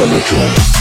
takes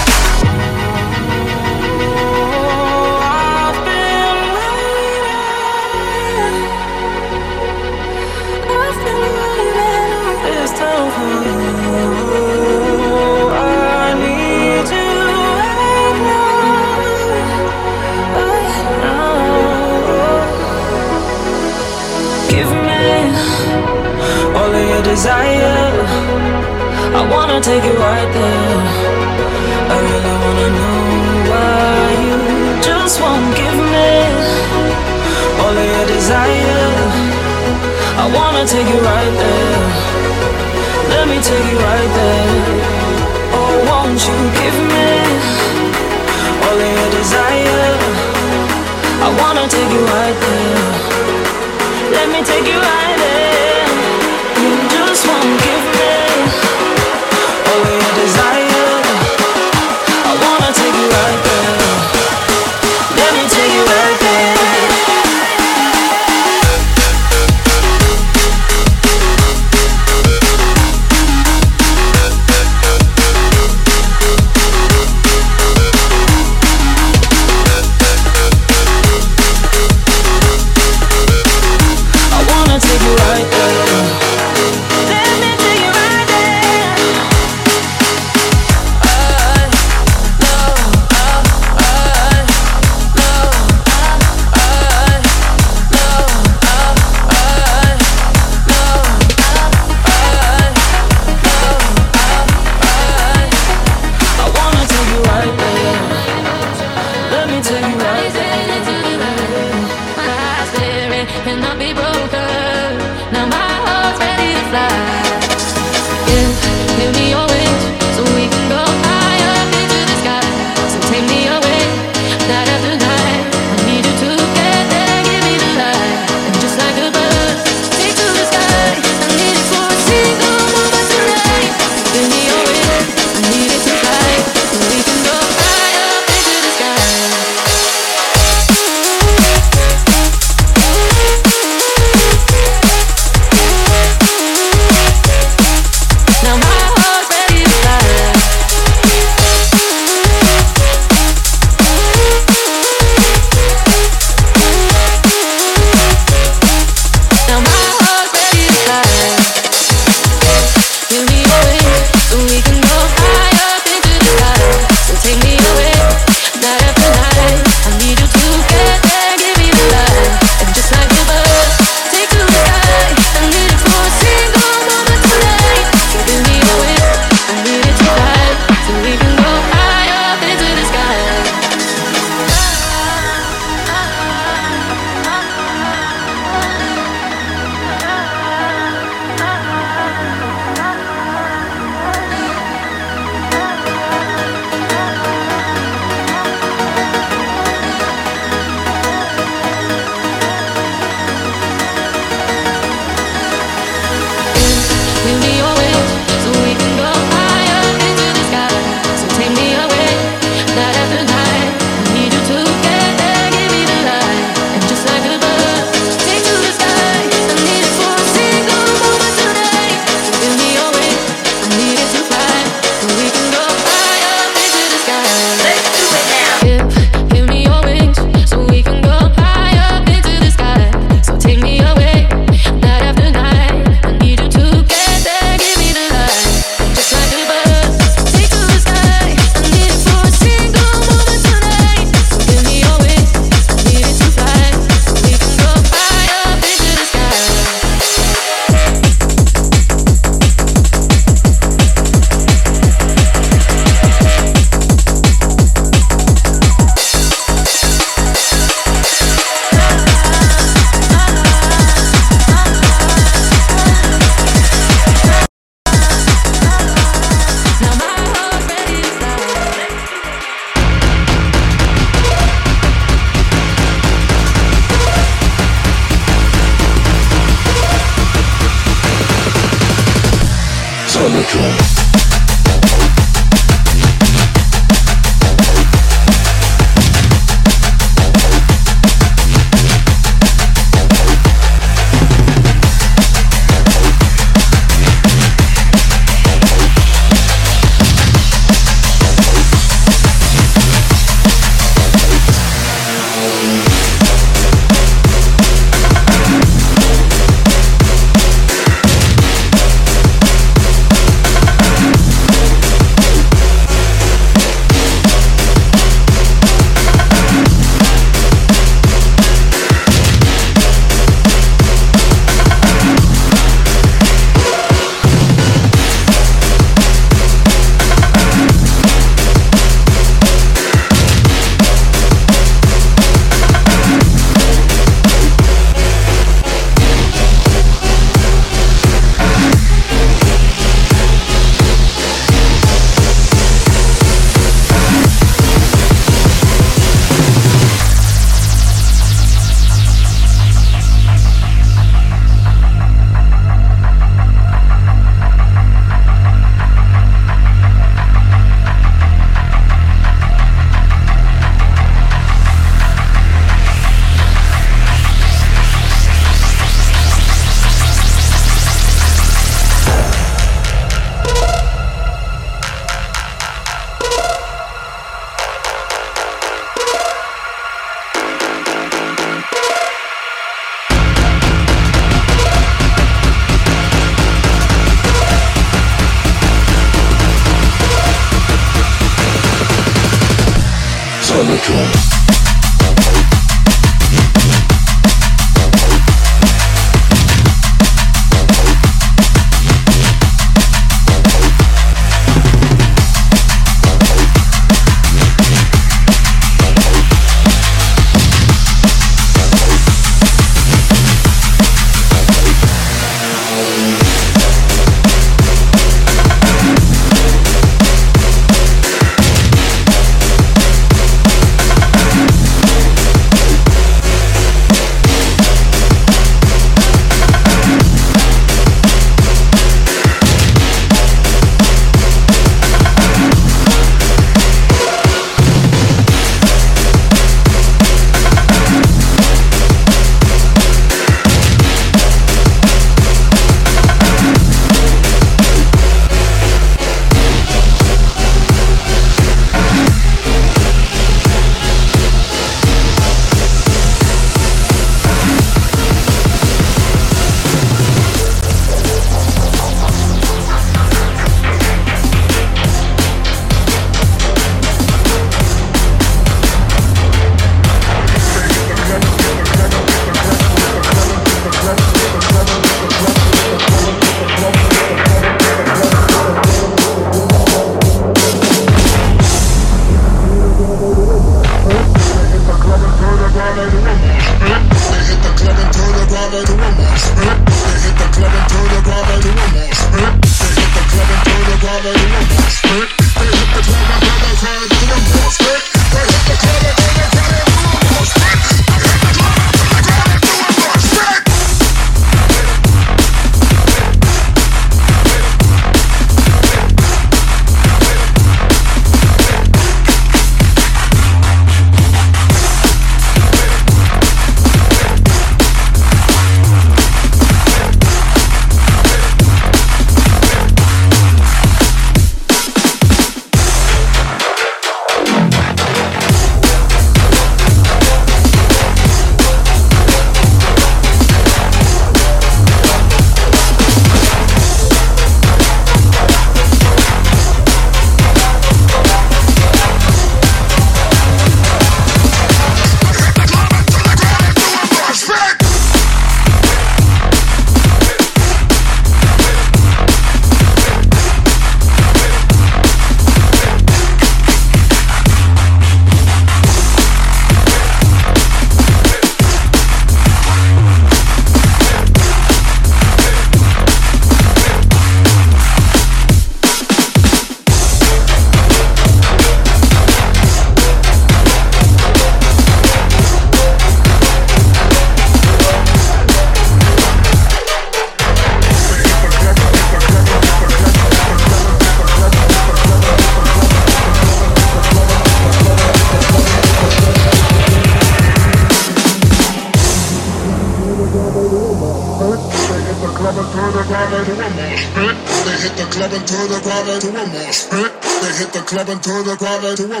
clap into the crowd to a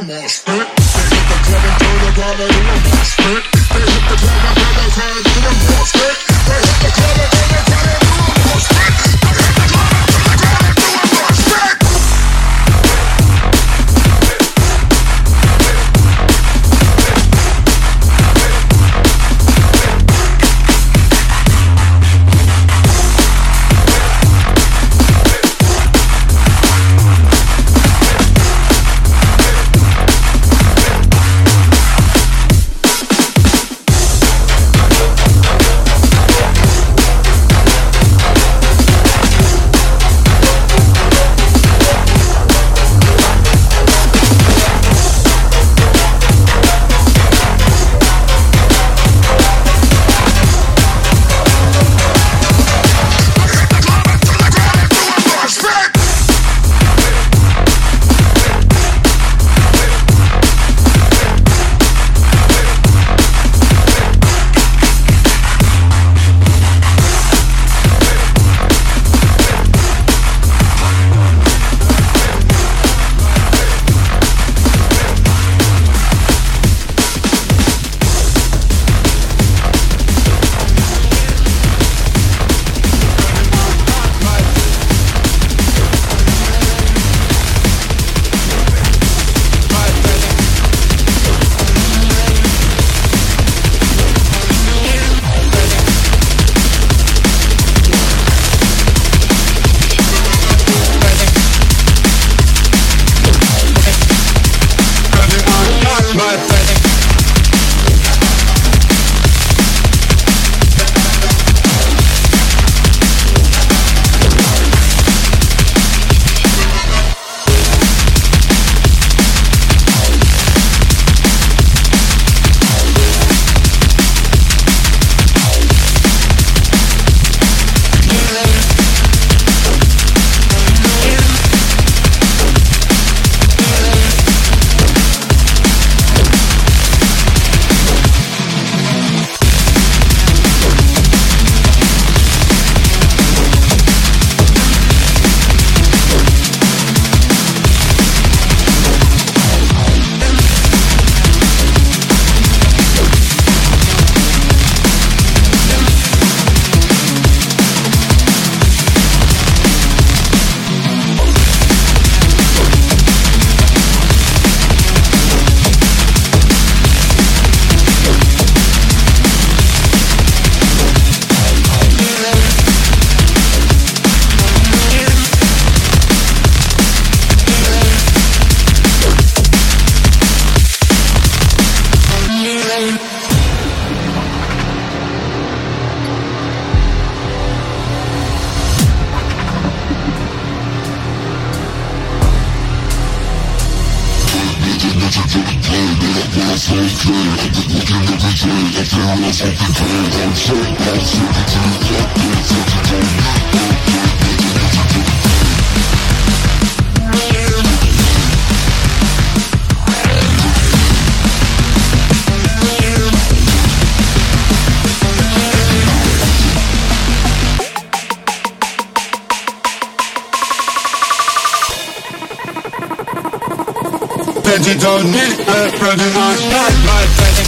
don't need a brother, not my friend.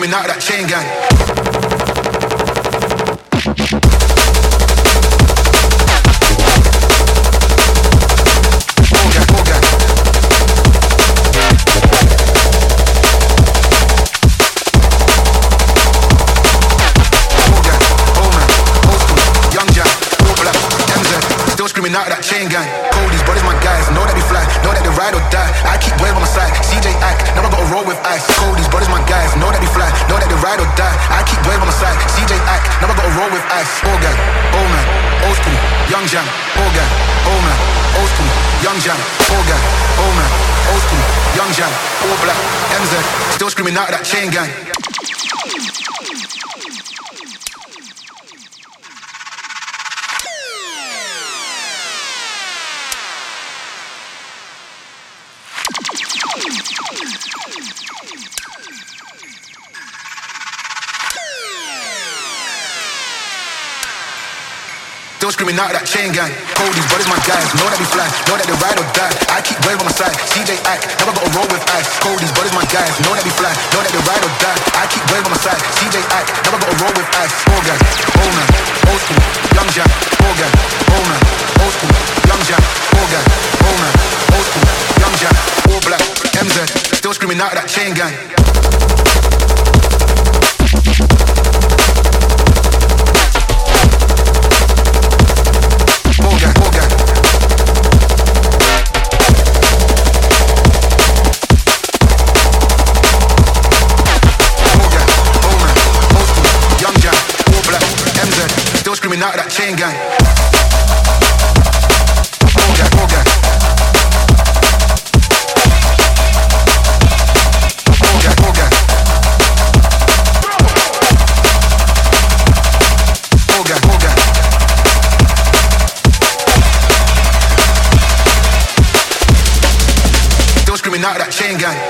Screaming out of that chain gang. screaming out that chain gang. Keep wave on my side, CJ act, never gotta roll with ice. Cody's brothers, my guys, know that we fly, know that they ride or die. I keep wave on my side, CJ act, never gotta roll with ice. Oh gang, oh man, old school, young jam. Oh gang, oh man, old school, young jam. Oh gang, oh man, old school, young jam. All black, MZ, still screaming out that chain gang. Still screaming out that chain gang. Cody's brothers, my guys, know that we fly, know that they ride or die. I keep wave on my side, CJ act, never got to roll with ice. Cody's brothers, my guys, know that we fly, know that they ride or die. I keep wave on my side, CJ act, never got to roll with ice. Oh gang, oh man, old school, young jack. Oh gang, oh man, old school, young jack. Oh gang, oh man, old school, young jack. All black, MZ, still screaming out that chain gang. Gang.